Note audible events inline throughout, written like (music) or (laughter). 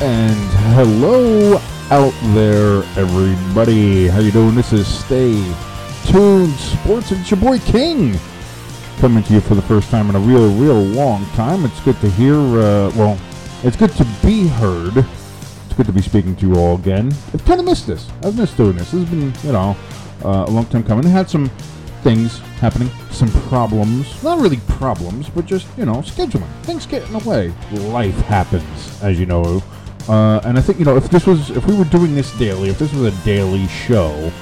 And hello out there, everybody. How you doing? This is Stay Tuned Sports. It's your boy King coming to you for the first time in a real, real long time. It's good to hear. Uh, well, it's good to be heard. It's good to be speaking to you all again. I've kind of missed this. I've missed doing this. This has been, you know, uh, a long time coming. I had some things happening, some problems. Not really problems, but just, you know, scheduling. Things get in the way. Life happens, as you know. Uh, and I think you know if this was if we were doing this daily, if this was a daily show,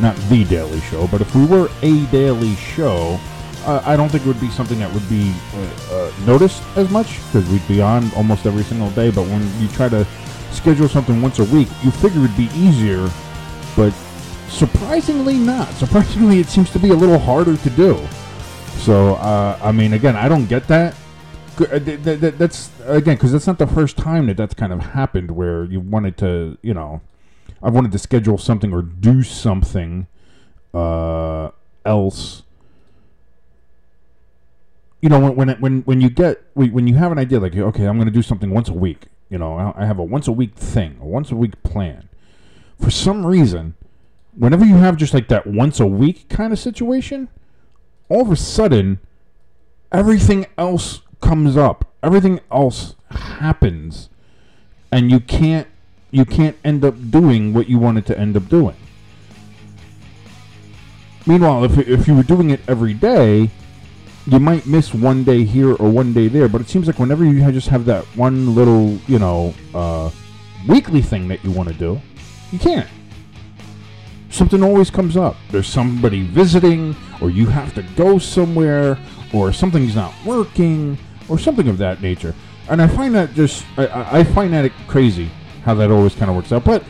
not the daily show, but if we were a daily show, uh, I don't think it would be something that would be uh, uh noticed as much because we'd be on almost every single day. But when you try to schedule something once a week, you figure it'd be easier, but surprisingly not. (laughs) Surprisingly, it seems to be a little harder to do. So uh, I mean, again, I don't get that uh, that's again because that's not the first time that that's kind of happened where you wanted to you know i wanted to schedule something or do something uh, else. You know when when when when you get when you have an idea like okay i'm going to do something once a week you know i have a once a week thing a once a week plan. For some reason whenever you have just like that once a week kind of situation all of a sudden everything else comes up. Everything else happens, and you can't you can't end up doing what you wanted to end up doing. Meanwhile, if if you were doing it every day, you might miss one day here or one day there. But it seems like whenever you just have that one little you know uh, weekly thing that you want to do, you can't. Something always comes up. There's somebody visiting, or you have to go somewhere, or something's not working or something of that nature. And I find that just I, I find that crazy how that always kind of works out. But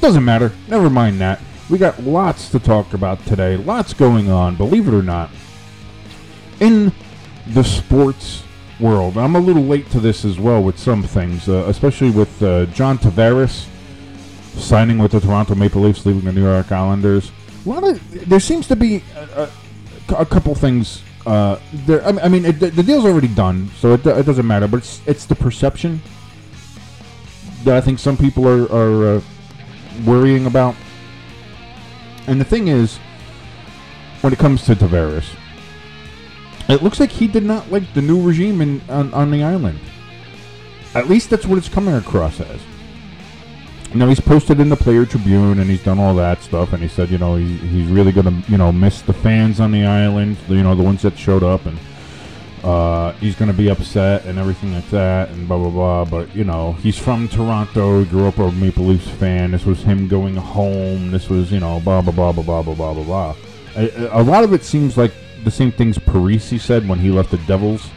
doesn't matter. Never mind that. We got lots to talk about today. Lots going on. Believe it or not, in the sports world. I'm a little late to this as well with some things, uh, especially with uh, John Tavares signing with the Toronto Maple Leafs, leaving the New York Islanders. A lot of there seems to be a, a, a couple things uh, there. I mean, it, the, deal's already done, so it, it, doesn't matter. But it's it's the perception that I think some people are are uh, worrying about. And the thing is, when it comes to Tavares, it looks like he did not like the new regime in on, on the island. At least that's what it's coming across as. Now he's posted in the Player Tribune and he's done all that stuff, and he said, you know, he, he's really gonna, you know, miss the fans on the island, you know, the ones that showed up, and uh, he's gonna be upset and everything like that, and blah blah blah. But you know, he's from Toronto, grew up a Maple Leafs fan. This was him going home. This was, you know, blah blah blah blah blah blah blah blah. A, a lot of it seems like the same things Parise said when he left the Devils,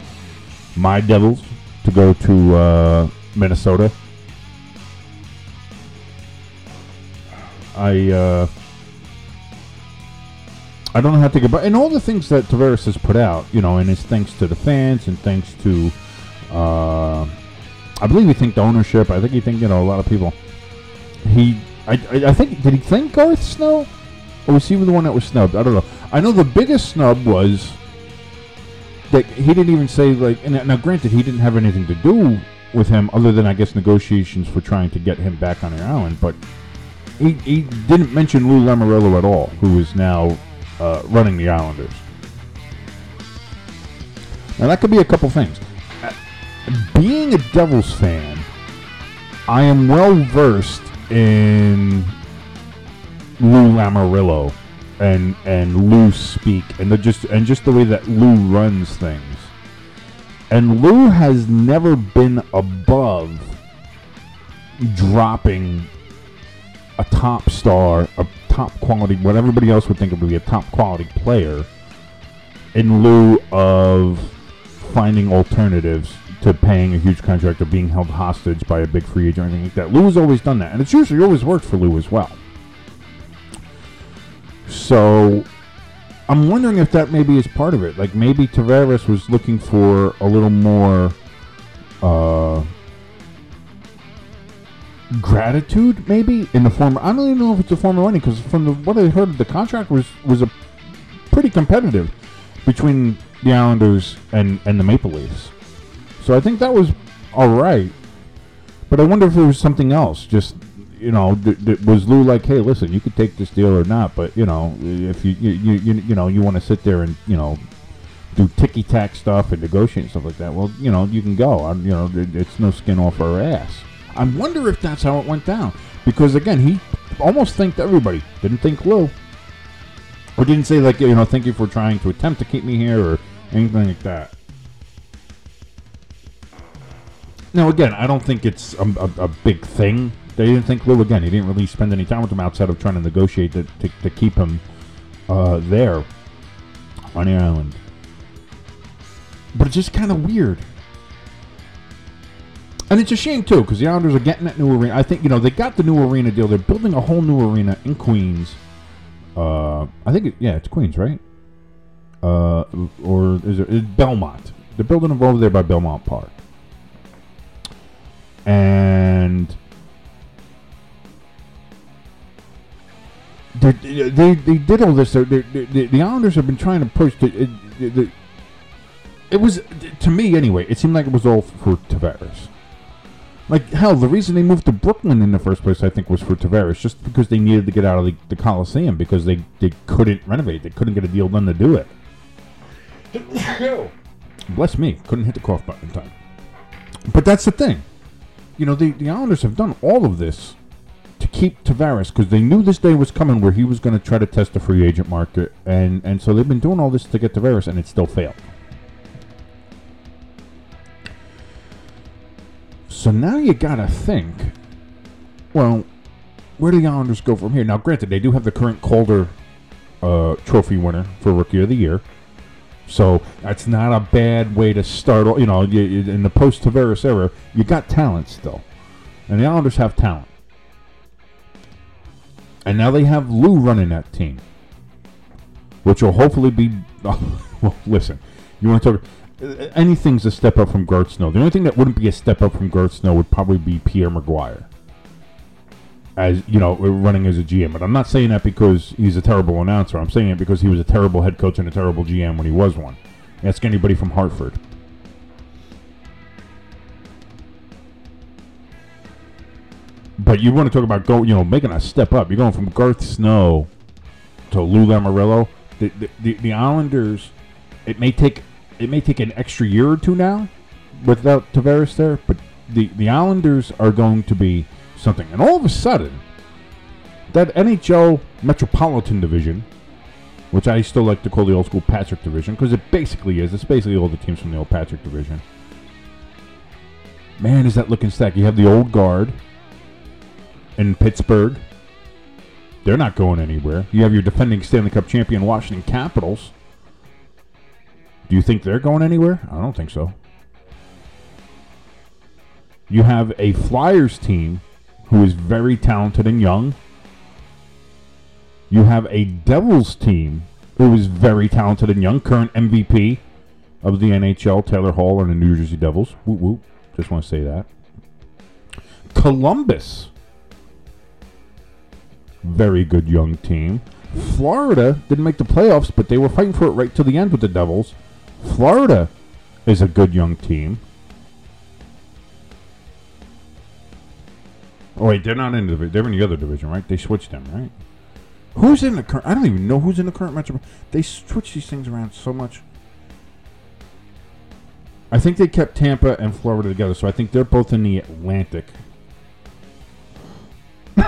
my Devils, to go to uh, Minnesota I uh, I don't know how to get about and all the things that Tavares has put out, you know, and his thanks to the fans and thanks to uh, I believe he thanked the ownership. I think he thanked you know a lot of people. He I, I, I think did he thank Garth Snow or was he the one that was snubbed? I don't know. I know the biggest snub was that he didn't even say like. And now, granted, he didn't have anything to do with him other than I guess negotiations for trying to get him back on the island, but he, he didn't mention Lou Lamoriello at all, who is now uh, running the Islanders. Now that could be a couple things. Being a Devils fan, I am well versed in Lou Lamoriello and and Lou speak and the just and just the way that Lou runs things. And Lou has never been above dropping a top star, a top quality, what everybody else would think of would be a top quality player, in lieu of finding alternatives to paying a huge contract or being held hostage by a big free agent or anything like that. Lou has always done that, and it's usually always worked for Lou as well. So I'm wondering if that maybe is part of it. Like maybe Tavares was looking for a little more uh, gratitude, maybe in the form. I don't even know if it's a form of money because from the, what I heard, the contract was was a pretty competitive between the Islanders and and the Maple Leafs. So I think that was all right. But I wonder if it was something else. Just you know, th- th- was Lou like, hey, listen, you could take this deal or not, but you know, if you you you, you, you know you want to sit there and you know do ticky tack stuff and negotiate and stuff like that, well, you know, you can go. I'm, you know, it's no skin off our ass. I wonder if that's how it went down because again, he almost thanked everybody. Didn't think Lou. Or didn't say like you know, thank you for trying to attempt to keep me here or anything like that. Now again, I don't think it's a, a, a big thing. They didn't think Lou again. He didn't really spend any time with him outside of trying to negotiate to, to, to keep him uh, there on the island. But it's just kind of weird. And it's a shame too, because the Islanders are getting that new arena. I think you know they got the new arena deal. They're building a whole new arena in Queens. Uh, I think it, yeah, it's Queens, right? Uh, or is it Belmont? They're building them over there by Belmont Park, and they they they did all this. They're, they're, they the Islanders have been trying to push. The, the, the, it was to me anyway. It seemed like it was all for Tavares. Like hell, the reason they moved to Brooklyn in the first place, I think, was for Tavares, just because they needed to get out of the, the Coliseum because they, they couldn't renovate, they couldn't get a deal done to do it. Bless me, couldn't hit the cough button in time. But that's the thing, you know, the the Islanders have done all of this to keep Tavares because they knew this day was coming where he was going to try to test the free agent market, and and so they've been doing all this to get Tavares, and it still failed. So now you gotta think, well, where do the Islanders go from here? Now, granted, they do have the current Calder uh, Trophy winner for Rookie of the Year, so that's not a bad way to start. You know, in the post Tavares era, you got talent still, and the Islanders have talent, and now they have Lou running that team, which will hopefully be. well, (laughs) listen, you want to talk. Uh, Anything's a step up from Garth Snow. The only thing that wouldn't be a step up from Garth Snow would probably be Pierre McGuire as you know, running as a GM. But I'm not saying that because he's a terrible announcer. I'm saying it because he was a terrible head coach and a terrible GM when he was one. Ask anybody from Hartford. But you want to talk about go, you know, making a step up. You're going from Garth Snow to Lou Lamoriello. The, the, the, the Islanders, it may take it may take an extra year or two now without Tavares there, but the, the Islanders are going to be something. And all of a sudden, that NHL Metropolitan Division, which I still like to call the old school Patrick Division, because it basically is. It's basically all the teams from the old Patrick Division. Man, is that looking stacked. You have the old guard in Pittsburgh. They're not going anywhere. You have your defending Stanley Cup champion Washington Capitals. Do you think they're going anywhere? I don't think so. You have a Flyers team who is very talented and young. You have a Devils team who is very talented and young, current MVP of the NHL, Taylor Hall and the New Jersey Devils. Just want to say that. Columbus, very good young team. Florida didn't make the playoffs, but they were fighting for it right to the end with the Devils. Florida is a good young team. Oh wait, they're not in the they're in the other division, right? They switched them, right? Who's in the current? I don't even know who's in the current metro. They switch these things around so much. I think they kept Tampa and Florida together, so I think they're both in the Atlantic. (coughs)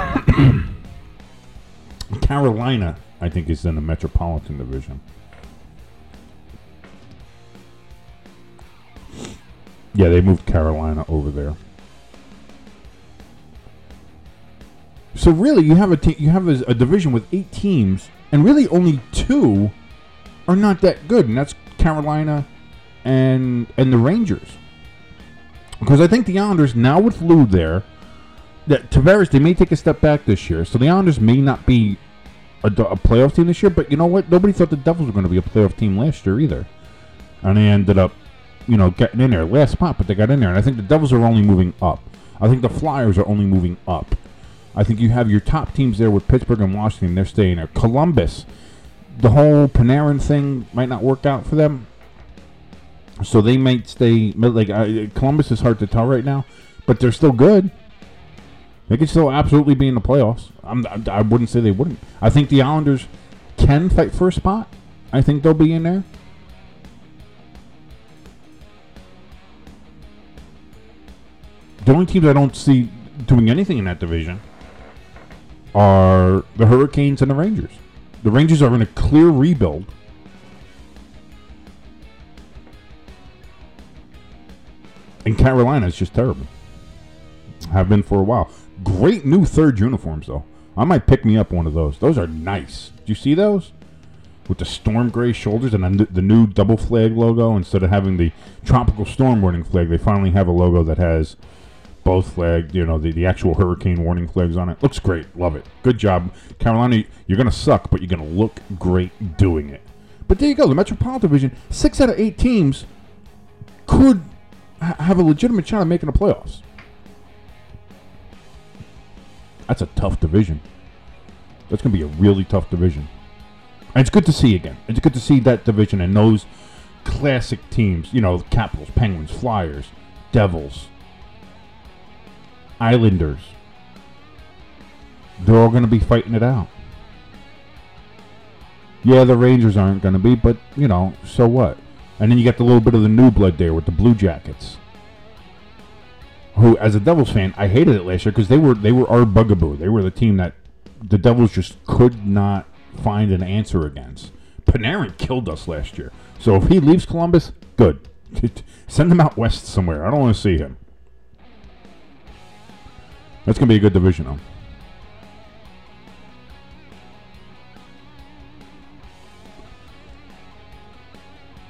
Carolina, I think, is in the Metropolitan Division. Yeah, they moved Carolina over there. So really, you have a te- you have a, a division with eight teams, and really only two are not that good, and that's Carolina and and the Rangers. Because I think the Islanders now with Lou there, that Tavares they may take a step back this year, so the Islanders may not be a, a playoff team this year. But you know what? Nobody thought the Devils were going to be a playoff team last year either, and they ended up, you know, getting in there last spot, but they got in there. And I think the Devils are only moving up. I think the Flyers are only moving up. I think you have your top teams there with Pittsburgh and Washington. They're staying there. Columbus, the whole Panarin thing might not work out for them, so they might stay. Like uh, Columbus is hard to tell right now, but they're still good. They could still absolutely be in the playoffs. I'm, I wouldn't say they wouldn't. I think the Islanders can fight for a spot. I think they'll be in there. The only teams I don't see doing anything in that division are the Hurricanes and the Rangers. The Rangers are in a clear rebuild. And Carolina is just terrible. Have been for a while. Great new third uniforms, though. I might pick me up one of those. Those are nice. Do you see those? With the storm gray shoulders and the new double flag logo instead of having the tropical storm warning flag, they finally have a logo that has both flags, you know, the, the actual hurricane warning flags on it. Looks great. Love it. Good job. Carolina, you're going to suck, but you're going to look great doing it. But there you go. The Metropolitan Division, six out of eight teams could ha- have a legitimate shot at making the playoffs. That's a tough division. That's going to be a really tough division. And it's good to see again. It's good to see that division and those classic teams. You know, Capitals, Penguins, Flyers, Devils, Islanders. They're all going to be fighting it out. Yeah, the Rangers aren't going to be, but, you know, so what? And then you got the little bit of the new blood there with the Blue Jackets. Who, as a Devils fan, I hated it last year because they were they were our bugaboo. They were the team that the Devils just could not find an answer against. Panarin killed us last year. So if he leaves Columbus, good. (laughs) Send him out west somewhere. I don't want to see him. That's going to be a good division, though.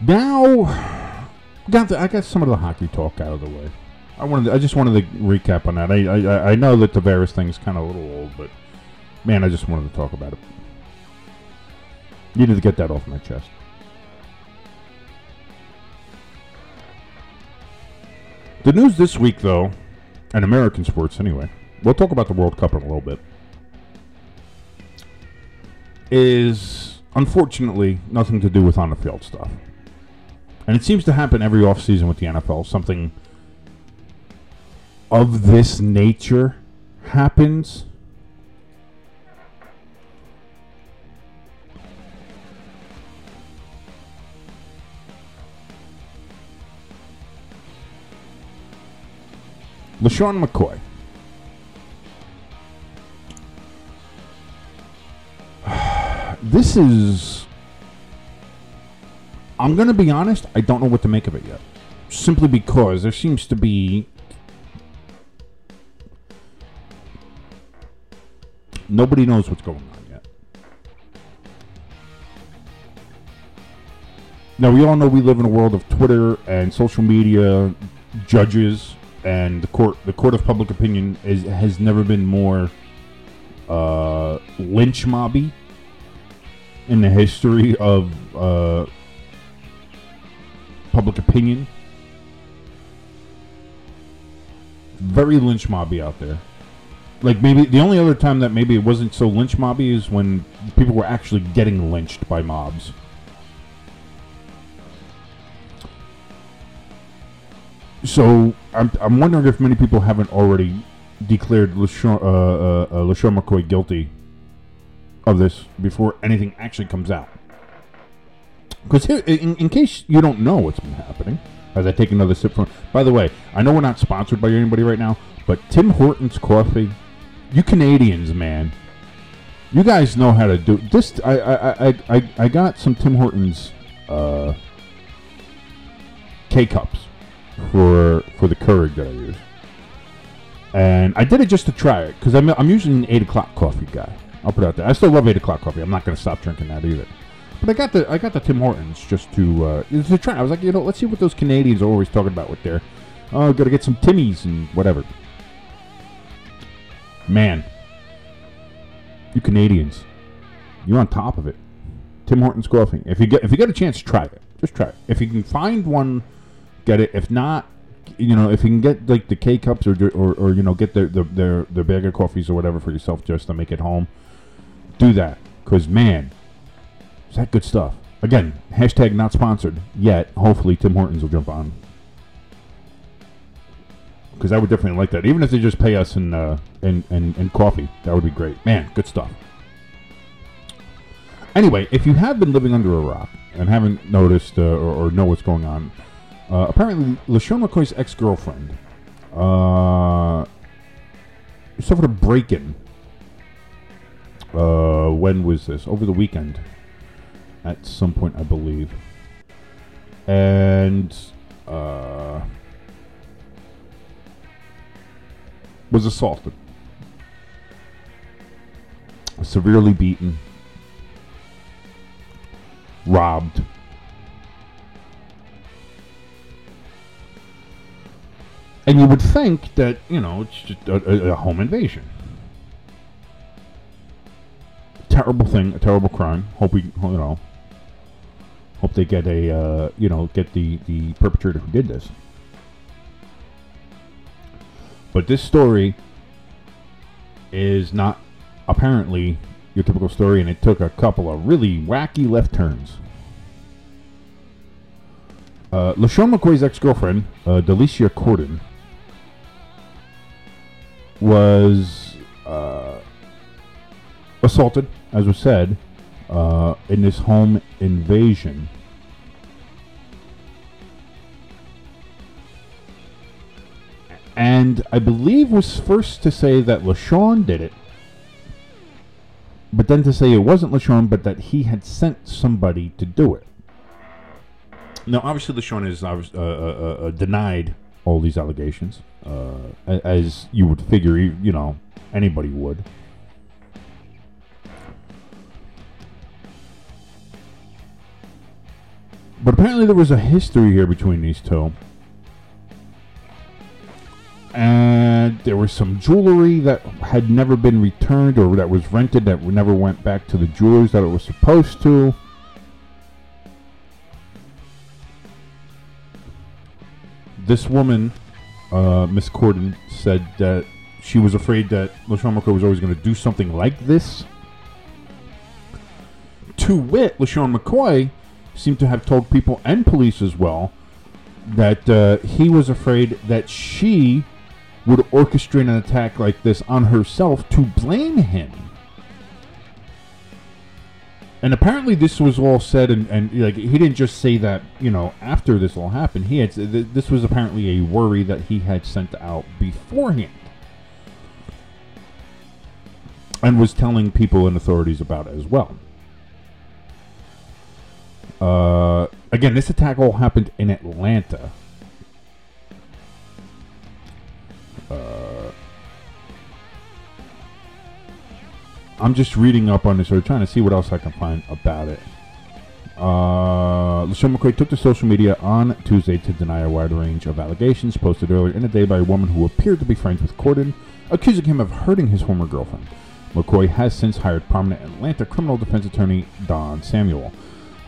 Now, got the, I got some of the hockey talk out of the way. I wanted, to, I just wanted to recap on that. I, I, I know that the Tavares thing's kind of a little old, but man, I just wanted to talk about it. Needed to get that off my chest. The news this week, though, and American sports anyway, we'll talk about the World Cup in a little bit, is unfortunately nothing to do with on the field stuff. And it seems to happen every offseason with the NFL. Something of this nature happens. LeSean McCoy. This is. I'm going to be honest, I don't know what to make of it yet. Simply because there seems to be. Nobody knows what's going on yet. Now, we all know we live in a world of Twitter and social media, judges, and the court the court of public opinion is, has never been more uh, lynch mobby in the history of uh, public opinion. Very lynch mobby out there. Like maybe the only other time that maybe it wasn't so lynch mobby is when people were actually getting lynched by mobs. So I'm, I'm wondering if many people haven't already declared LeSean, uh, uh, uh, McCoy guilty of this before anything actually comes out. Because in, in case you don't know what's been happening, as I take another sip from. By the way, I know we're not sponsored by anybody right now, but Tim Hortons coffee, you Canadians, man, you guys know how to do this. I I, I, I, I got some Tim Hortons uh, K cups for for the Keurig that I use, and I did it just to try it because I'm I'm usually an eight o'clock coffee guy. I'll put it out there. I still love eight o'clock coffee. I'm not going to stop drinking that either. But I got the I got the Tim Hortons just to uh, to try. I was like, you know, let's see what those Canadians are always talking about with their oh, got to get some Timmies and whatever. Man, you Canadians, you're on top of it. Tim Hortons coffee. If you get if you get a chance, try it. Just try it. If you can find one, get it. If not, you know, if you can get like the K cups or or, or you know get their, their their their bag of coffees or whatever for yourself just to make it home, do that. Cause man, is that good stuff. Again, hashtag not sponsored yet. Hopefully, Tim Hortons will jump on. Because I would definitely like that. Even if they just pay us in, uh, in, in, in coffee, that would be great. Man, good stuff. Anyway, if you have been living under a rock and haven't noticed uh, or, or, know what's going on, uh, apparently LeSean McCoy's ex-girlfriend uh, suffered a break-in. Uh, when was this? Over the weekend at some point, I believe. And uh, was assaulted, severely beaten, robbed. And you would think that, you know, it's just a, a, home invasion. Terrible thing, a terrible crime. Hope we, you know, Hope they get a uh, you know get the the perpetrator who did this. But this story is not apparently your typical story, and it took a couple of really wacky left turns. Uh, LeSean McCoy's ex-girlfriend, uh, Delicia Cordon, was uh, assaulted, as was said, uh, in this home invasion. And I believe was first to say that LeSean did it, but then to say it wasn't LeSean, but that he had sent somebody to do it. Now, obviously, LeSean is uh, uh, uh, uh, denied all these allegations, uh, as you would figure, you know, anybody would. But apparently there was a history here between these two. And there was some jewelry that had never been returned or that was rented that never went back to the jewelers that it was supposed to. This woman, uh, Miss Cordon, said that she was afraid that LeSean McCoy was always going to do something like this. To wit, LeSean McCoy seemed to have told people and police as well that uh, he was afraid that she would orchestrate an attack like this on herself to blame him. And apparently, this was all said, and, and like he didn't just say that, you know, after this all happened. He had this was apparently a worry that he had sent out beforehand, and was telling people and authorities about as well. Uh, again, this attack all happened in Atlanta. Uh, I'm just reading up on this or trying to see what else I can find about it. Uh, LeSean McCoy took to social media on Tuesday to deny a wide range of allegations posted earlier in the day by a woman who appeared to be friends with Cordon, accusing him of hurting his former girlfriend. McCoy has since hired prominent Atlanta criminal defense attorney Don Samuel.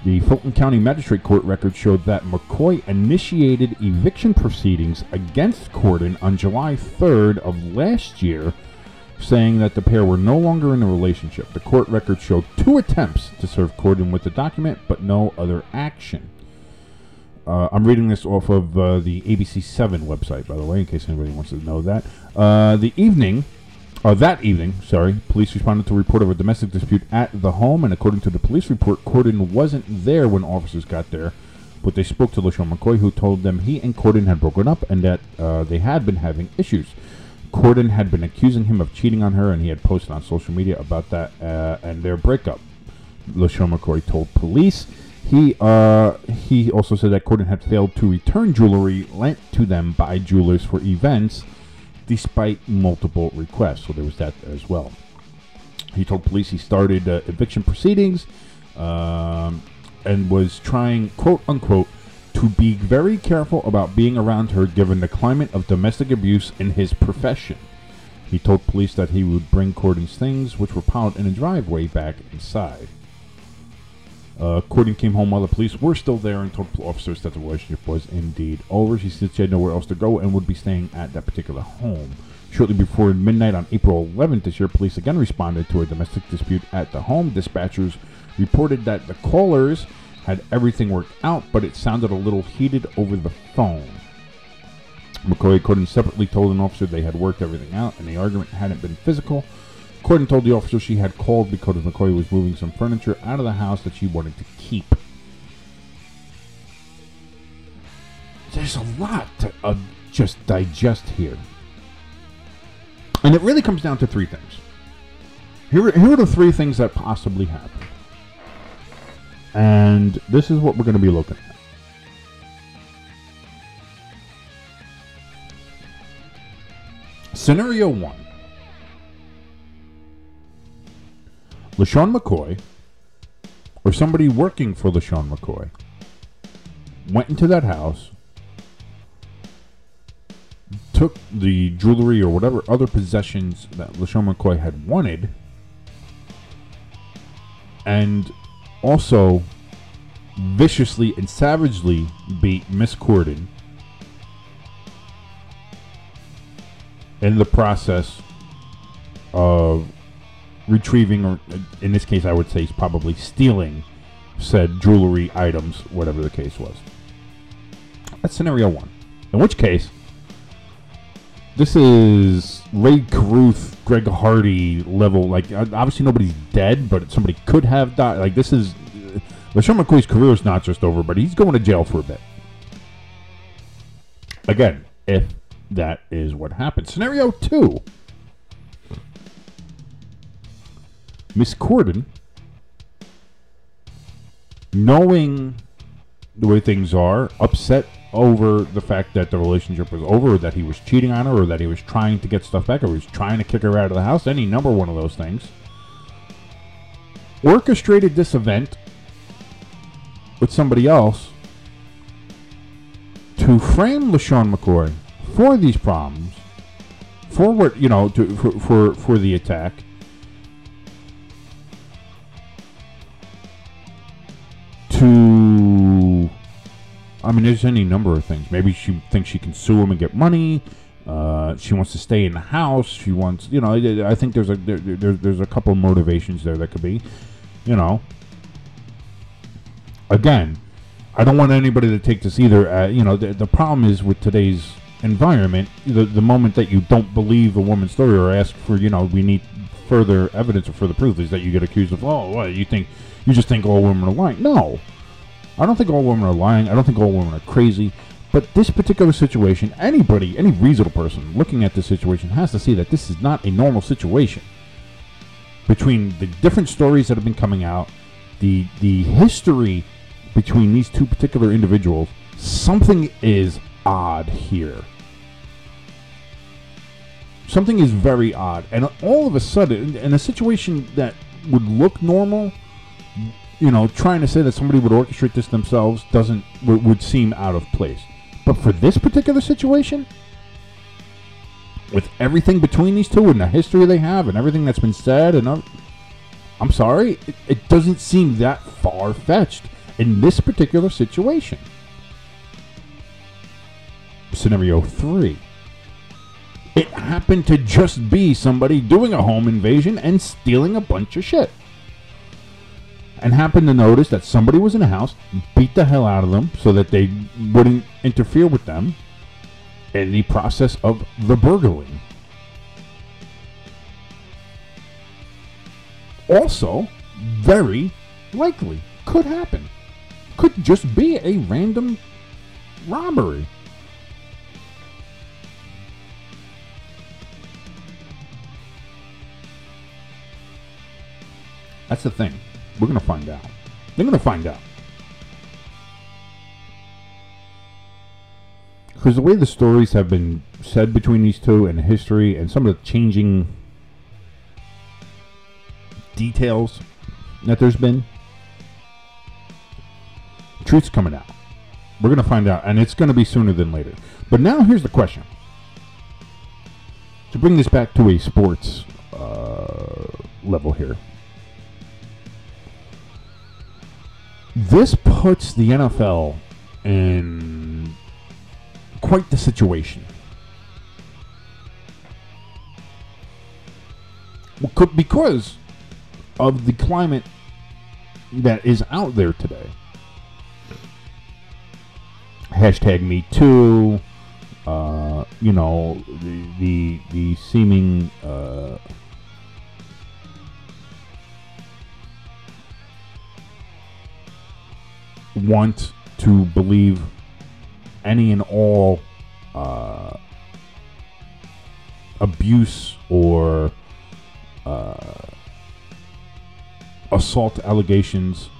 The Fulton County Magistrate Court record showed that McCoy initiated eviction proceedings against Cordon on July 3rd of last year, saying that the pair were no longer in a relationship. The court record showed two attempts to serve Cordon with the document, but no other action. Uh, I'm reading this off of uh, the ABC7 website, by the way, in case anybody wants to know that. Uh, the evening uh, that evening, sorry, police responded to a report of a domestic dispute at the home, and according to the police report, Cordon wasn't there when officers got there. But they spoke to LeSean McCoy, who told them he and Cordon had broken up and that uh, they had been having issues. Cordon had been accusing him of cheating on her, and he had posted on social media about that uh, and their breakup. LeSean McCoy told police. He uh, he also said that Cordon had failed to return jewelry lent to them by jewelers for events despite multiple requests. So there was that as well. He told police he started uh, eviction proceedings um, and was trying, quote unquote, to be very careful about being around her given the climate of domestic abuse in his profession. He told police that he would bring Cordon's things, which were piled in a driveway, back inside. Uh, Cordon came home while the police were still there and told officers that the relationship was indeed over. She said she had nowhere else to go and would be staying at that particular home. Shortly before midnight on April 11th this year, police again responded to a domestic dispute at the home. Dispatchers reported that the callers had everything worked out, but it sounded a little heated over the phone. McCoy Cordon separately told an officer they had worked everything out and the argument hadn't been physical. Cordon told the officer she had called because McCoy was moving some furniture out of the house that she wanted to keep. There's a lot to uh, just digest here. And it really comes down to three things. Here, here are the three things that possibly happened. And this is what we're going to be looking at. Scenario one LeSean McCoy, or somebody working for LeSean McCoy, went into that house, took the jewelry or whatever other possessions that LeSean McCoy had wanted, and also viciously and savagely beat Miss Cordon in the process of retrieving, or in this case, I would say, he's probably stealing said jewelry items, whatever the case was. That's scenario one. In which case, this is Rae Carruth, Greg Hardy level. Like, obviously nobody's dead, but somebody could have died. Like, this is. Uh, LeSean McCoy's career is not just over, but he's going to jail for a bit. Again, if that is what happened. Scenario two Miss Cordon, knowing the way things are, upset over the fact that the relationship was over, that he was cheating on her, or that he was trying to get stuff back, or he was trying to kick her out of the house, any number one of those things, orchestrated this event with somebody else to frame LeSean McCoy for these problems, for what you know, to, for, for for the attack, to I mean, there's any number of things. Maybe she thinks she can sue him and get money. Uh, she wants to stay in the house. She wants, you know, I think there's a there, there's there's a couple motivations there that could be, you know. Again, I don't want anybody to take this either. Uh, you know, the, the problem is with today's environment, the the moment that you don't believe a woman's story or ask for, you know, we need further evidence or further proof, is that you get accused of, oh, what you think you just think all women are lying. No, I don't think all women are lying. I don't think all women are crazy. But this particular situation, anybody, any reasonable person looking at this situation has to see that this is not a normal situation. Between the different stories that have been coming out, the the history between these two particular individuals, something is odd here. Something is very odd, and all of a sudden, in a situation that would look normal, you know, trying to say that somebody would orchestrate this themselves doesn't would, would seem out of place. But for this particular situation, with everything between these two and the history they have and everything that's been said, and I'm, I'm sorry, it, it doesn't seem that far fetched in this particular situation. Scenario three. It happened to just be somebody doing a home invasion and stealing a bunch of shit and happened to notice that somebody was in the house, beat the hell out of them so that they wouldn't interfere with them in the process of the burgling. Also, very likely could happen. Could just be a random robbery. That's the thing. We're going to find out. They're going to find out. Because the way the stories have been said between these two and history and some of the changing details that there's been, truth's coming out. We're going to find out, and it's going to be sooner than later. But now here's the question to bring this back to a sports uh, level here. This puts the NFL in quite the situation. Because of the climate that is out there today. Hashtag Me Too. Uh, you know the the, the seeming uh, want to believe any and all uh, abuse or uh, assault allegations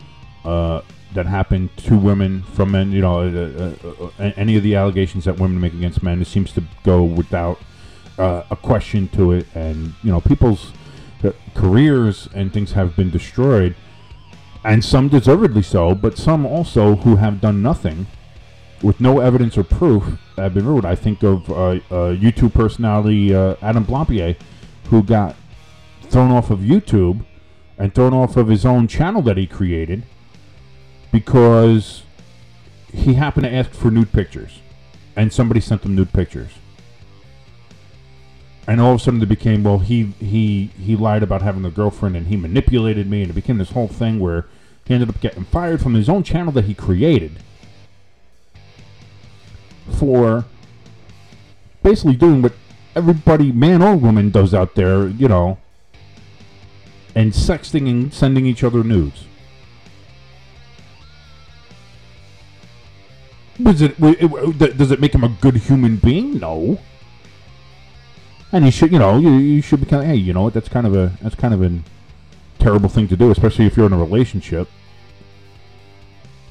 uh, that happen to women from men. You know, uh, uh, uh, any of the allegations that women make against men, it seems to go without a question to it, and you know, people's careers and things have been destroyed and some deservedly so, but some also who have done nothing with no evidence or proof have been ruined. I think of uh, uh, YouTube personality uh, Adam Blampied, who got thrown off of YouTube and thrown off of his own channel that he created because he happened to ask for nude pictures, and somebody sent him nude pictures. And all of a sudden, it became well. He he he lied about having a girlfriend, and he manipulated me, and it became this whole thing where he ended up getting fired from his own channel that he created for basically doing what everybody, man or woman, does out there, you know, and sexting and sending each other nudes. Does it, does it make him a good human being? No. And he should, you know, you, you should be kind of, hey, you know what? That's kind of a that's kind of a terrible thing to do, especially if you're in a relationship.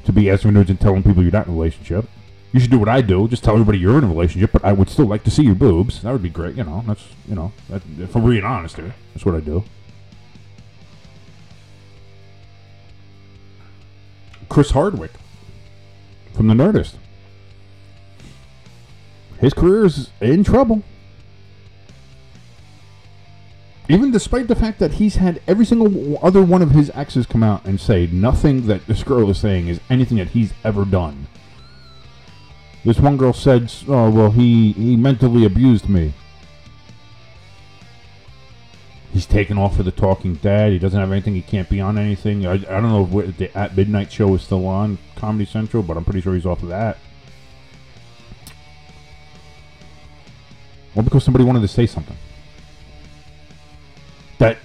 To be asking nudes and telling people you're not in a relationship. You should do what I do. Just tell everybody you're in a relationship, but I would still like to see your boobs. That would be great. You know, that's you know, that, if I'm being honest here, that's what I do. Chris Hardwick from the Nerdist. His career is in trouble even despite the fact that he's had every single other one of his exes come out and say nothing that this girl is saying is anything that he's ever done. This one girl said, "Oh well, he he mentally abused me." He's taken off for the Talking Dead. He doesn't have anything. He can't be on anything. I, I don't know if the At Midnight show is still on Comedy Central, but I'm pretty sure he's off of that. Well, because somebody wanted to say something that,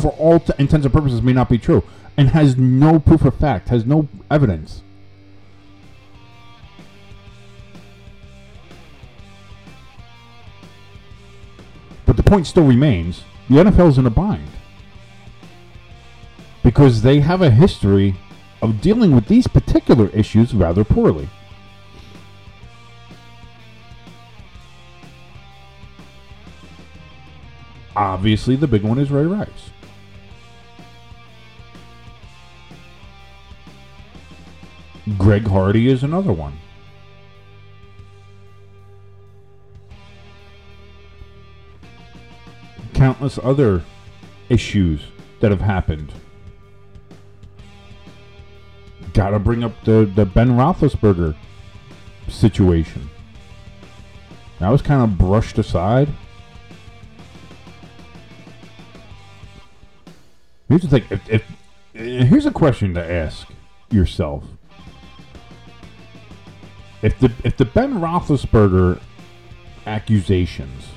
for all t- intents and purposes, may not be true, and has no proof of fact, has no evidence. But the point still remains the NFL is in a bind. Because they have a history of dealing with these particular issues rather poorly. Obviously, the big one is Ray Rice. Greg Hardy is another one. Countless other issues that have happened. Gotta bring up the, the Ben Roethlisberger situation. That was kind of brushed aside. Here's the thing. If, if eh, here's a question to ask yourself: If the if the Ben Roethlisberger accusations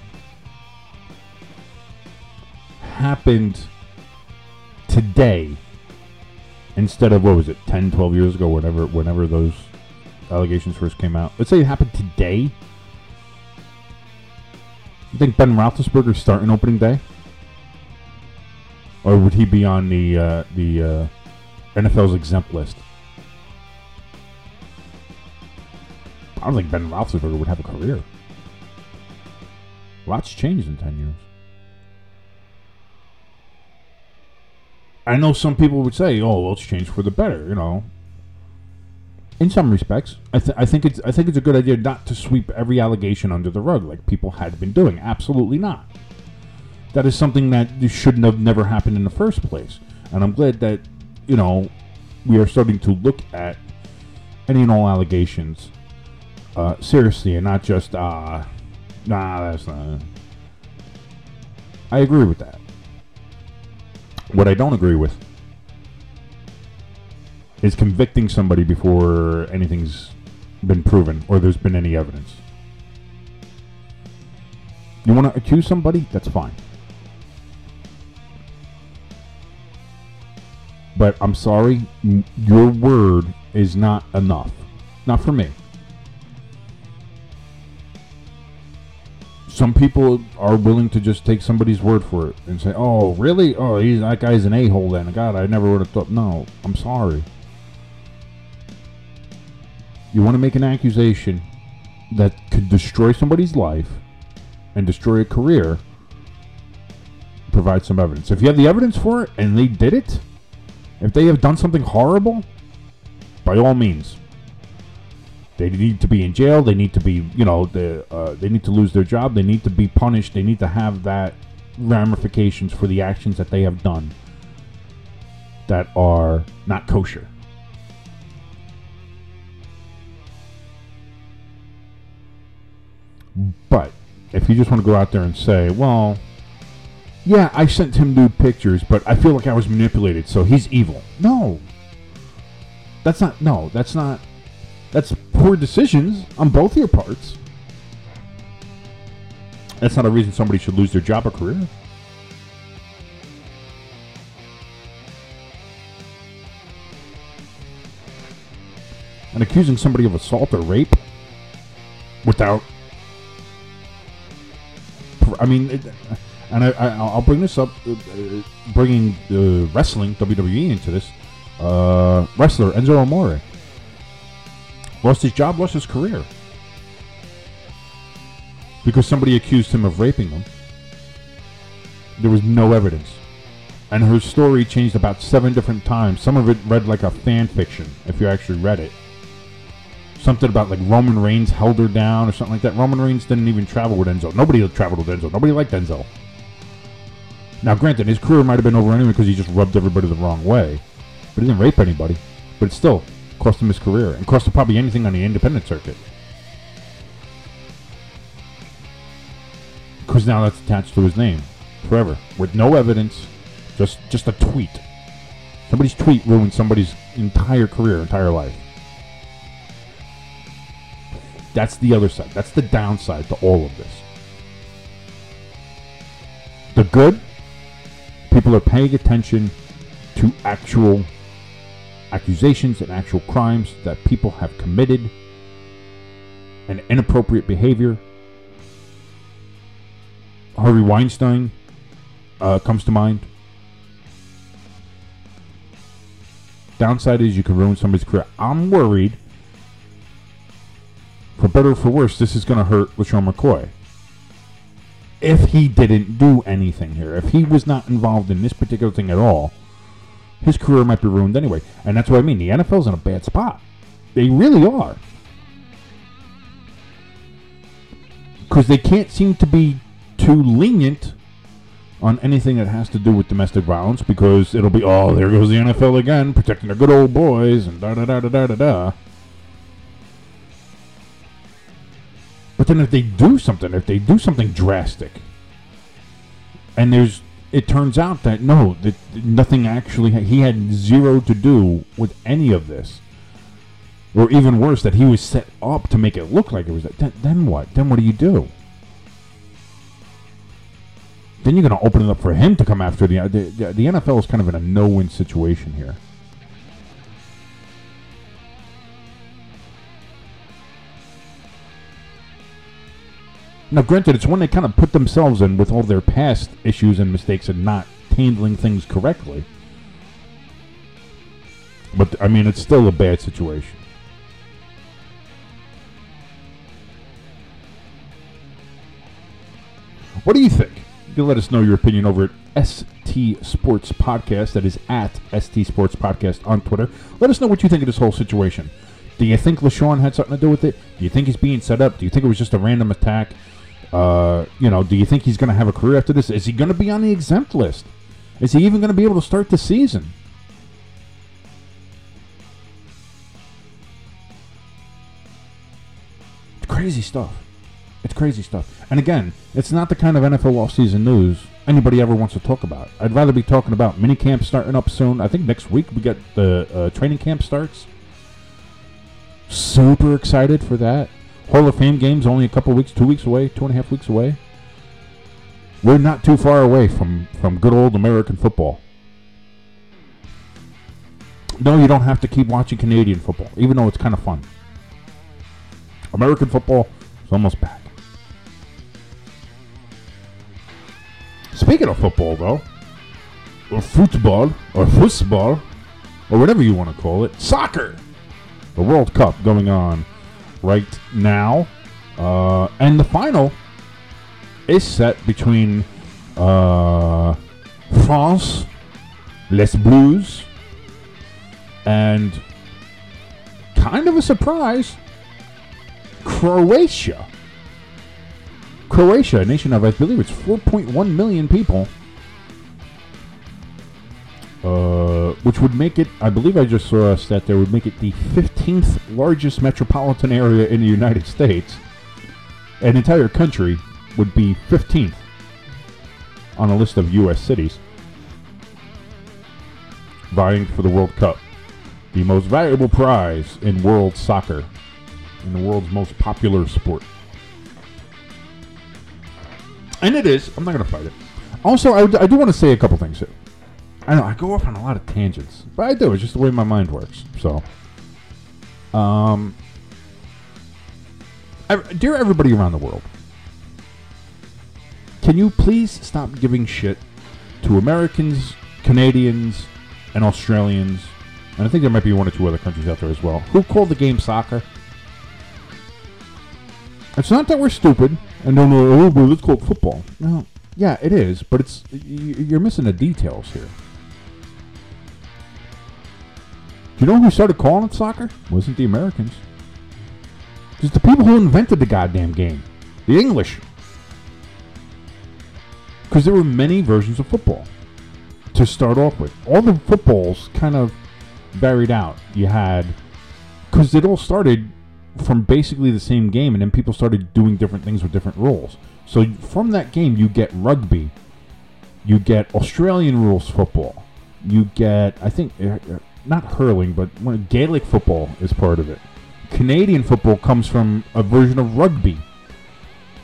happened today instead of what was it 10 12 years ago whenever whenever those allegations first came out let's say it happened today you think ben roethlisberger's starting opening day or would he be on the uh, the uh, NFL's exempt list? I don't think Ben Roethlisberger would have a career. Lots changed in ten years. I know some people would say, "Oh, well, it's changed for the better," you know. in some respects, I, th- I think it's I think it's a good idea not to sweep every allegation under the rug like people had been doing. Absolutely not. That is something that shouldn't have never happened in the first place. And I'm glad that you know we are starting to look at any and all allegations uh, seriously and not just uh, nah that's not. I agree with that. What I don't agree with is convicting somebody before anything's been proven or there's been any evidence. You want to accuse somebody? That's fine. But I'm sorry, your word is not enough. Not for me. Some people are willing to just take somebody's word for it and say, "Oh, really? Oh, he's that guy's an a-hole." Then, God, I never would have thought. No, I'm sorry. You want to make an accusation that could destroy somebody's life and destroy a career, provide some evidence. If you have the evidence for it and they did it, if they have done something horrible, by all means, they need to be in jail. They need to be, you know, the, uh, they need to lose their job. They need to be punished. They need to have that ramifications for the actions that they have done that are not kosher. But if you just want to go out there and say, well, yeah, I sent him nude pictures, but I feel like I was manipulated, so he's evil. No. That's not, no, that's not, that's poor decisions on both your parts. That's not a reason somebody should lose their job or career. And accusing somebody of assault or rape without I mean, it, and I, I, I'll bring this up, uh, uh, bringing uh, wrestling WWE into this. Uh, wrestler Enzo Amore lost his job, lost his career because somebody accused him of raping them. There was no evidence, and her story changed about seven different times. Some of it read like a fan fiction, if you actually read it something about like Roman Reigns held her down or something like that. Roman Reigns didn't even travel with Enzo. Nobody traveled with Enzo. Nobody liked Enzo. Now, granted, his career might have been over anyway because he just rubbed everybody the wrong way, but he didn't rape anybody. But it still cost him his career and cost him probably anything on the independent circuit. Because now that's attached to his name forever with no evidence, just just a tweet. Somebody's tweet ruined somebody's entire career, entire life. That's the other side. That's the downside to all of this. The good, people are paying attention to actual accusations and actual crimes that people have committed and inappropriate behavior. Harvey Weinstein uh, comes to mind. Downside is you can ruin somebody's career. I'm worried for better or for worse, this is going to hurt LeSean McCoy. If he didn't do anything here, if he was not involved in this particular thing at all, his career might be ruined anyway. And that's what I mean. The NFL's in a bad spot. They really are. Because they can't seem to be too lenient on anything that has to do with domestic violence because it'll be, oh, there goes the NFL again, protecting their good old boys and da da da da da da da. But then if they do something, if they do something drastic, and there's, it turns out that no, that nothing actually, he had zero to do with any of this. Or even worse, that he was set up to make it look like it was that. Then, then what? Then what do you do? Then you're going to open it up for him to come after the, the the NFL is kind of in a no-win situation here. Now, granted, it's one they kind of put themselves in with all their past issues and mistakes and not handling things correctly. But, I mean, it's still a bad situation. What do you think? You can let us know your opinion over at ST Sports Podcast. That is at ST Sports Podcast on Twitter. Let us know what you think of this whole situation. Do you think LeSean had something to do with it? Do you think he's being set up? Do you think it was just a random attack? Uh, you know, do you think he's going to have a career after this? Is he going to be on the exempt list? Is he even going to be able to start the season? It's crazy stuff. It's crazy stuff. And again, it's not the kind of NFL offseason news anybody ever wants to talk about. I'd rather be talking about mini camp starting up soon. I think next week we get the uh, training camp starts. Super excited for that. Hall of Fame games only a couple weeks, two weeks away, two and a half weeks away. We're not too far away from, from good old American football. No, you don't have to keep watching Canadian football, even though it's kind of fun. American football is almost back. Speaking of football, though, or football, or football, or whatever you want to call it, soccer. The World Cup going on right now. Uh, and the final is set between uh, France, Les Bleus, and kind of a surprise, Croatia. Croatia, a nation of, I believe it's 4.1 million people, uh, which would make it, I believe I just saw a stat there, would make it the 15th largest metropolitan area in the United States. An entire country would be 15th on a list of U.S. cities vying for the World Cup, the most valuable prize in world soccer, in the world's most popular sport. And it is. I'm not going to fight it. Also, I, I do want to say a couple things here. I know I go off on a lot of tangents, but I do. It's just the way my mind works. So, um, dear everybody around the world, can you please stop giving shit to Americans, Canadians, and Australians, and I think there might be one or two other countries out there as well, who call the game soccer? It's not that we're stupid and don't know, oh, let's call it football. No, yeah, it is, but it's you're missing the details here. You know who started calling it soccer? Wasn't the Americans. It's the people who invented the goddamn game. The English. Because there were many versions of football to start off with. All the footballs kind of varied out. You had, because it all started from basically the same game, and then people started doing different things with different rules. So from that game, you get rugby, you get Australian rules football, you get, I think, uh, uh, not hurling, but Gaelic football is part of it. Canadian football comes from a version of rugby.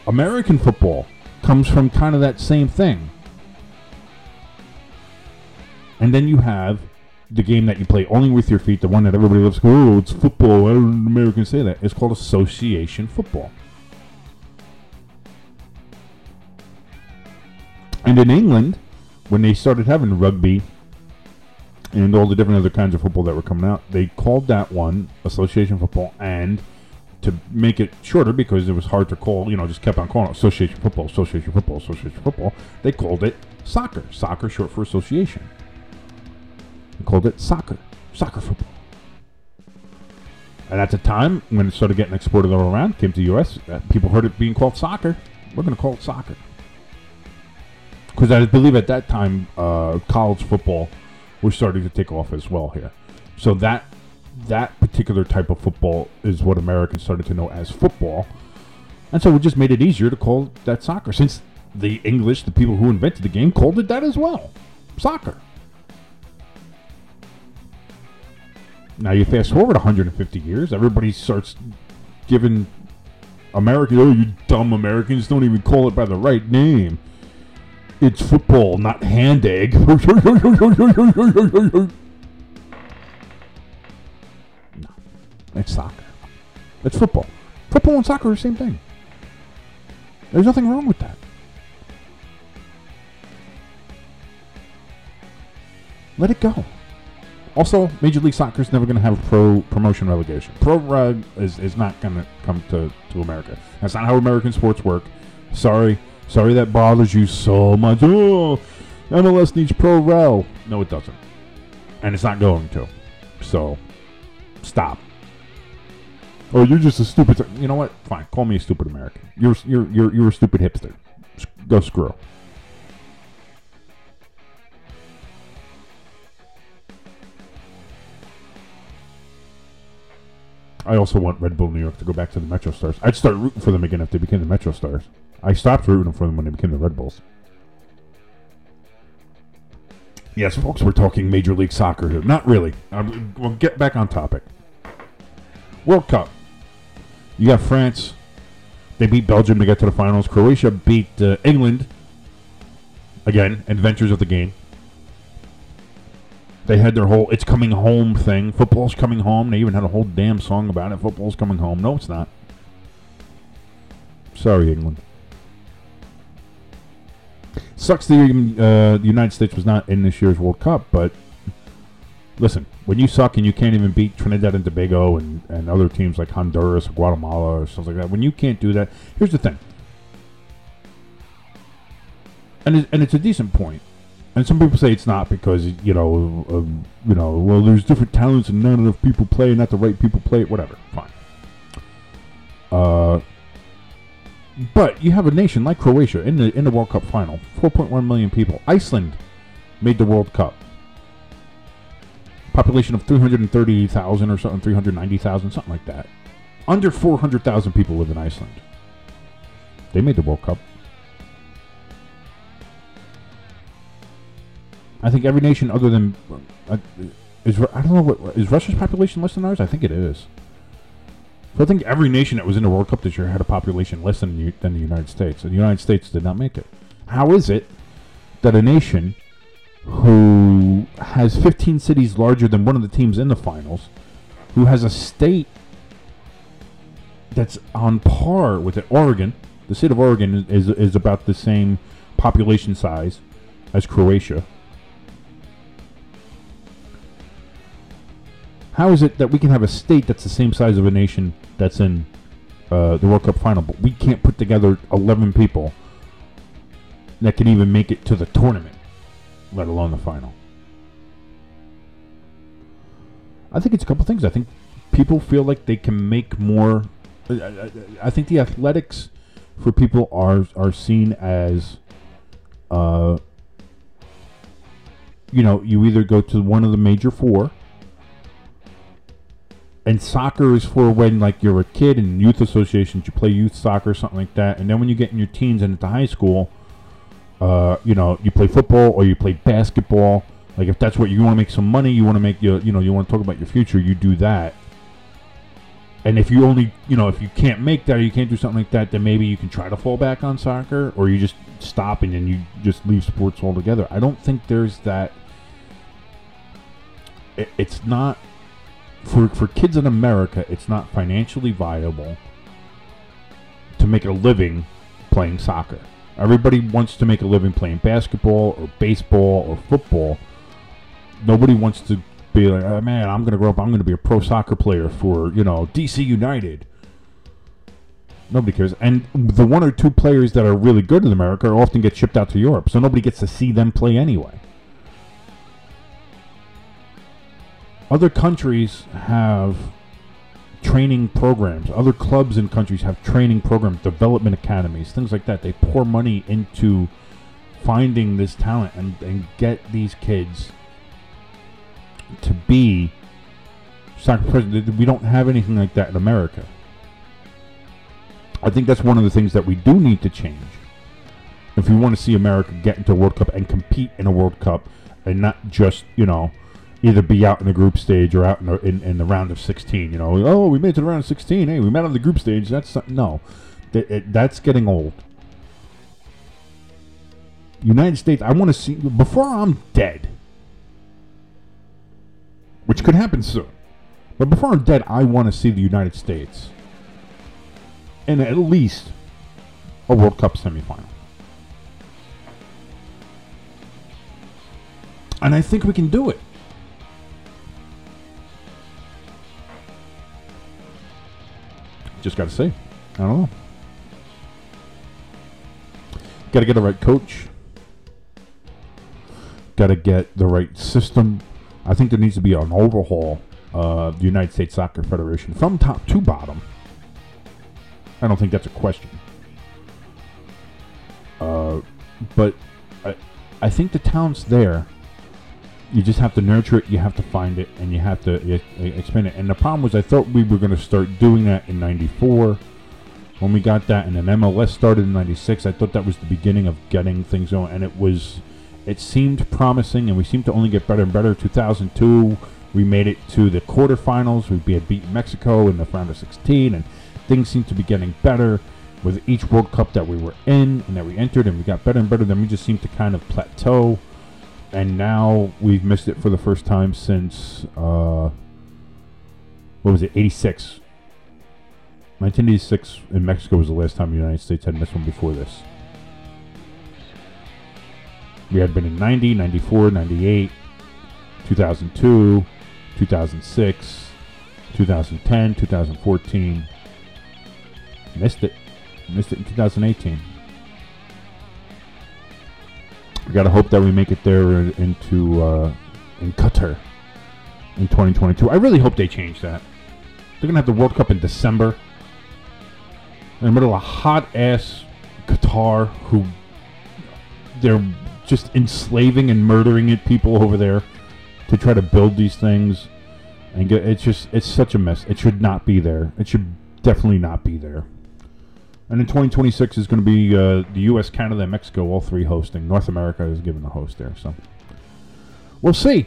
American football comes from kind of that same thing. And then you have the game that you play only with your feet, the one that everybody loves. Oh, it's football. Why don't Americans say that? It's called association football. And in England, when they started having rugby and all the different other kinds of football that were coming out, they called that one association football. And to make it shorter, because it was hard to call, you know, just kept on calling association football, association football, association football, they called it soccer. Soccer, short for association. They called it soccer, soccer football. And at the time, when it started getting exported all around, came to the U.S., uh, people heard it being called soccer. We're going to call it soccer. Because I believe at that time, uh, college football was starting to take off as well here. So that that particular type of football is what Americans started to know as football. And so it just made it easier to call that soccer, since the English, the people who invented the game, called it that as well. Soccer. Now you fast forward 150 years, everybody starts giving Americans, oh, you dumb Americans, don't even call it by the right name. It's football, not hand egg. (laughs) no, it's soccer. It's football. Football and soccer are the same thing. There's nothing wrong with that. Let it go. Also, Major League Soccer is never going to have pro promotion relegation. Pro rug is, is not going to come to, to America. That's not how American sports work. Sorry. Sorry that bothers you so much. Oh, MLS needs pro rel. No, it doesn't. And it's not going to. So, stop. Oh, you're just a stupid. You know what? Fine. Call me a stupid American. You're you're you're you're a stupid hipster. Go screw. I also want Red Bull New York to go back to the Metro Stars. I'd start rooting for them again if they became the Metro Stars. I stopped rooting for them when they became the Red Bulls. Yes, folks, we're talking Major League Soccer here. Not really. Um, we'll get back on topic. World Cup. You got France. They beat Belgium to get to the finals. Croatia beat uh, England. Again, adventures of the game. They had their whole "It's coming home" thing. Football's coming home. They even had a whole damn song about it. Football's coming home. No, it's not. Sorry, England. Sucks the, uh, the United States was not in this year's World Cup, but listen, when you suck and you can't even beat Trinidad and Tobago and, and other teams like Honduras or Guatemala or stuff like that, when you can't do that, here's the thing. And, and it's a decent point. And some people say it's not because you know, um, you know, well, there's different talents and not enough people play, not the right people play. It. Whatever, fine. Uh, but you have a nation like Croatia in the in the World Cup final, 4.1 million people. Iceland made the World Cup. Population of 330,000 or something, 390,000, something like that. Under 400,000 people live in Iceland. They made the World Cup. I think every nation other than uh, is I don't know what is Russia's population less than ours. I think it is. So I think every nation that was in the World Cup this year had a population less than, U- than the United States, and the United States did not make it. How is it that a nation who has 15 cities larger than one of the teams in the finals, who has a state that's on par with it, Oregon, the state of Oregon is, is about the same population size as Croatia. How is it that we can have a state that's the same size of a nation that's in uh, the World Cup final, but we can't put together 11 people that can even make it to the tournament, let alone the final? I think it's a couple things. I think people feel like they can make more. I, I, think the athletics for people are are seen as, uh, you know, you either go to one of the major four, and soccer is for when like you're a kid in youth associations, you play youth soccer, something like that, and then when you get in your teens and into high school, uh, you know, you play football or you play basketball. Like if that's what you want to make some money, you want to make your, you know, you want to talk about your future, you do that. And if you only, you know, if you can't make that or you can't do something like that, then maybe you can try to fall back on soccer, or you just stop and then you just leave sports altogether. I don't think there's that. It, it's not for for kids in America. It's not financially viable to make a living playing soccer. Everybody wants to make a living playing basketball or baseball or football. Nobody wants to be like, oh, man, I'm going to grow up. I'm going to be a pro soccer player for you know DC United. Nobody cares. And the one or two players that are really good in America often get shipped out to Europe, so nobody gets to see them play anyway. Other countries have training programs. Other clubs and countries have training programs, development academies, things like that. They pour money into finding this talent and, and get these kids to be soccer players. We don't have anything like that in America. I think that's one of the things that we do need to change. If we want to see America get into a World Cup and compete in a World Cup and not just, you know, either be out in the group stage or out in the, in, in the round of 16. You know, oh, we made it to the round of 16. Hey, we met on the group stage. That's no, That- it- that's getting old. United States, I want to see before I'm dead, which could happen soon. But before I'm dead, I want to see the United States in at least a World Cup semifinal. And I think we can do it. Just got to say, I don't know. Got to get the right coach. Got to get the right system. I think there needs to be an overhaul of the United States Soccer Federation from top to bottom. I don't think that's a question. Uh, but I, I think the talent's there. You just have to nurture it. You have to find it, and you have to expand it. And the problem was, I thought we were going to start doing that in '94 when we got that, and then MLS started in '96. I thought that was the beginning of getting things going, and it was. It seemed promising, and we seemed to only get better and better. 2002, we made it to the quarterfinals. We had beaten Mexico in the round of 16, and things seemed to be getting better with each World Cup that we were in and that we entered, and we got better and better. Then we just seemed to kind of plateau, and now we've missed it for the first time since uh, what was it, '86? 1986 in Mexico was the last time the United States had missed one before this. We had been in 90, 94, 98, 2002, 2006, 2010, 2014. Missed it. Missed it in 2018. We gotta hope that we make it there into uh, in Qatar in 2022. I really hope they change that. They're gonna have the World Cup in December in the middle of hot ass Qatar, who they're just enslaving and murdering it people over there to try to build these things and get it's just it's such a mess. It should not be there. It should definitely not be there. And in 2026 is going to be uh, the U.S., Canada, and Mexico, all three hosting. North America is given the host there, so we'll see.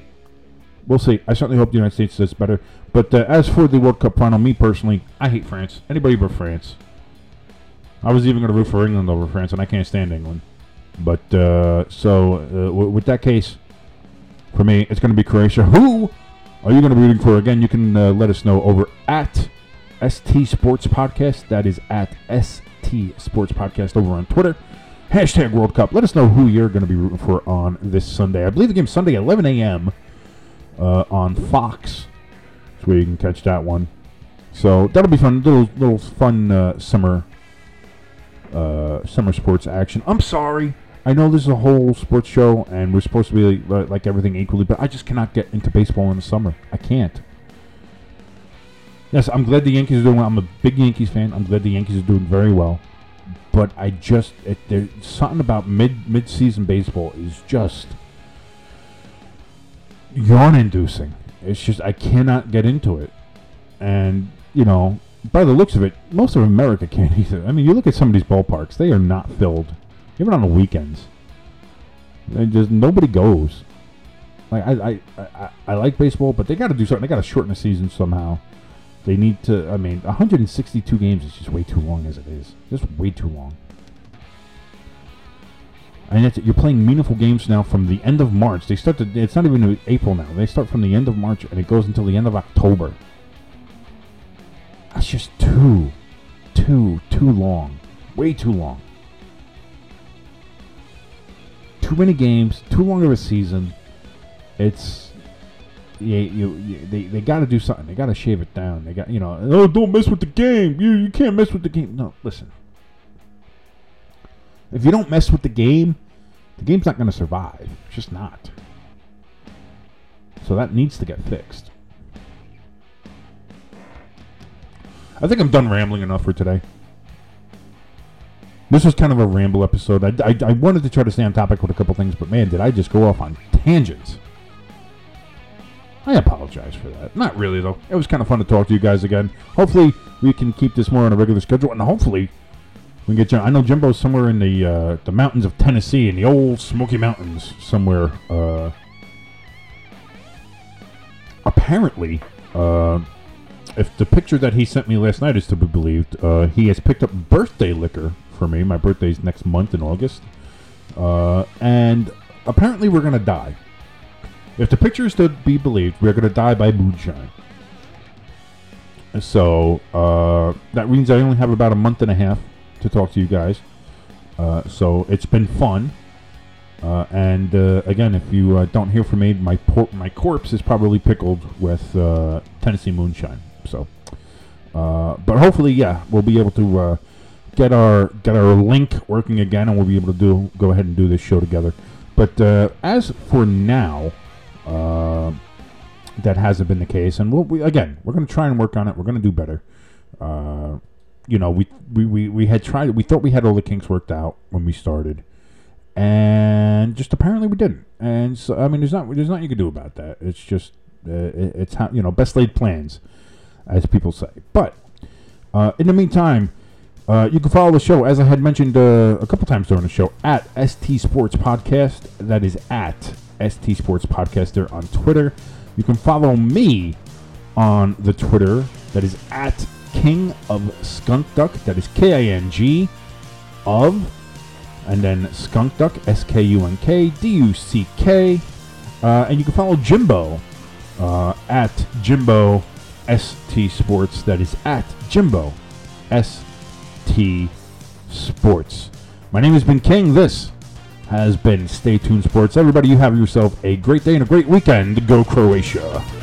We'll see. I certainly hope the United States does better. But uh, as for the World Cup final, me personally, I hate France. Anybody but France. I was even going to root for England over France, and I can't stand England. But uh, so uh, w- with that case, for me, it's going to be Croatia. (laughs) Who are you going to be rooting for? Again, you can uh, let us know over at ST Sports Podcast. That is at ST Sports Podcast over on Twitter. Hashtag World Cup. Let us know who you're going to be rooting for on this Sunday. I believe the game's Sunday at 11 a.m. Uh, on Fox. That's where you can catch that one. So that'll be fun. Little little fun uh, summer uh, summer sports action. I'm sorry. I know this is a whole sports show, and we're supposed to be like, like everything equally, but I just cannot get into baseball in the summer. I can't. Yes, I'm glad the Yankees are doing well. I'm a big Yankees fan. I'm glad the Yankees are doing very well. But I just it, there's something about mid mid season baseball is just yawn inducing. It's just I cannot get into it. And, you know, by the looks of it, most of America can't (laughs) either. I mean, you look at some of these ballparks; they are not filled, even on the weekends. Just nobody goes. Like I, I, I, I like baseball, but they got to do something. They got to shorten the season somehow. They need to. I mean, 162 games is just way too long as it is. Just way too long. And you're playing meaningful games now from the end of March. They start to. It's not even April now. They start from the end of March and it goes until the end of October. That's just too, too, too long. Way too long. Too many games, too long of a season. It's you, you, you they, they got to do something. They got to shave it down. They got you know, oh, don't mess with the game. You you can't mess with the game. No, listen. If you don't mess with the game, the game's not going to survive. It's just not. So that needs to get fixed. I think I'm done rambling enough for today. This was kind of a ramble episode. I, I, I, wanted to try to stay on topic with a couple things, but man, did I just go off on tangents. I apologize for that. Not really, though. It was kind of fun to talk to you guys again. Hopefully, we can keep this more on a regular schedule, and hopefully, we can get Jim. I know Jimbo's somewhere in the uh, the mountains of Tennessee, in the old Smoky Mountains, somewhere. Uh, apparently, uh, if the picture that he sent me last night is to be believed, uh, he has picked up birthday liquor for me. My birthday's next month in August. Uh, and apparently we're to die. If the picture is to be believed, we're going to die by moonshine. So uh, that means I only have about a month and a half to talk to you guys. Uh, so it's been fun. Uh, and uh, again, if you uh, don't hear from me, my por- my corpse is probably pickled with uh, Tennessee moonshine. So, but hopefully, yeah, we'll be able to get our get our link working again, and we'll be able to do go ahead and do this show together. But as for now, uh, that hasn't been the case, and we'll, we again we're going to try and work on it. We're going to do better. Uh, you know, we, we, we, we had tried. We thought we had all the kinks worked out when we started, and just apparently we didn't. And so, I mean, there's not there's nothing you can do about that. It's just uh, it, it's how you know best laid plans, as people say. But uh, in the meantime. Uh, you can follow the show, as I had mentioned uh, a couple times during the show, at ST Sports Podcast. That is at ST Sports Podcast there on Twitter. You can follow me on the Twitter. That is at King of Skunk Duck. That is K I N G of, and then Skunk Duck, S K U N K D U C K. Uh, and you can follow Jimbo uh, at Jimbo ST Sports. That is at Jimbo ST Sports. My name has been King. This has been Stay Tuned Sports. Everybody, you have yourself a great day and a great weekend. Go Croatia.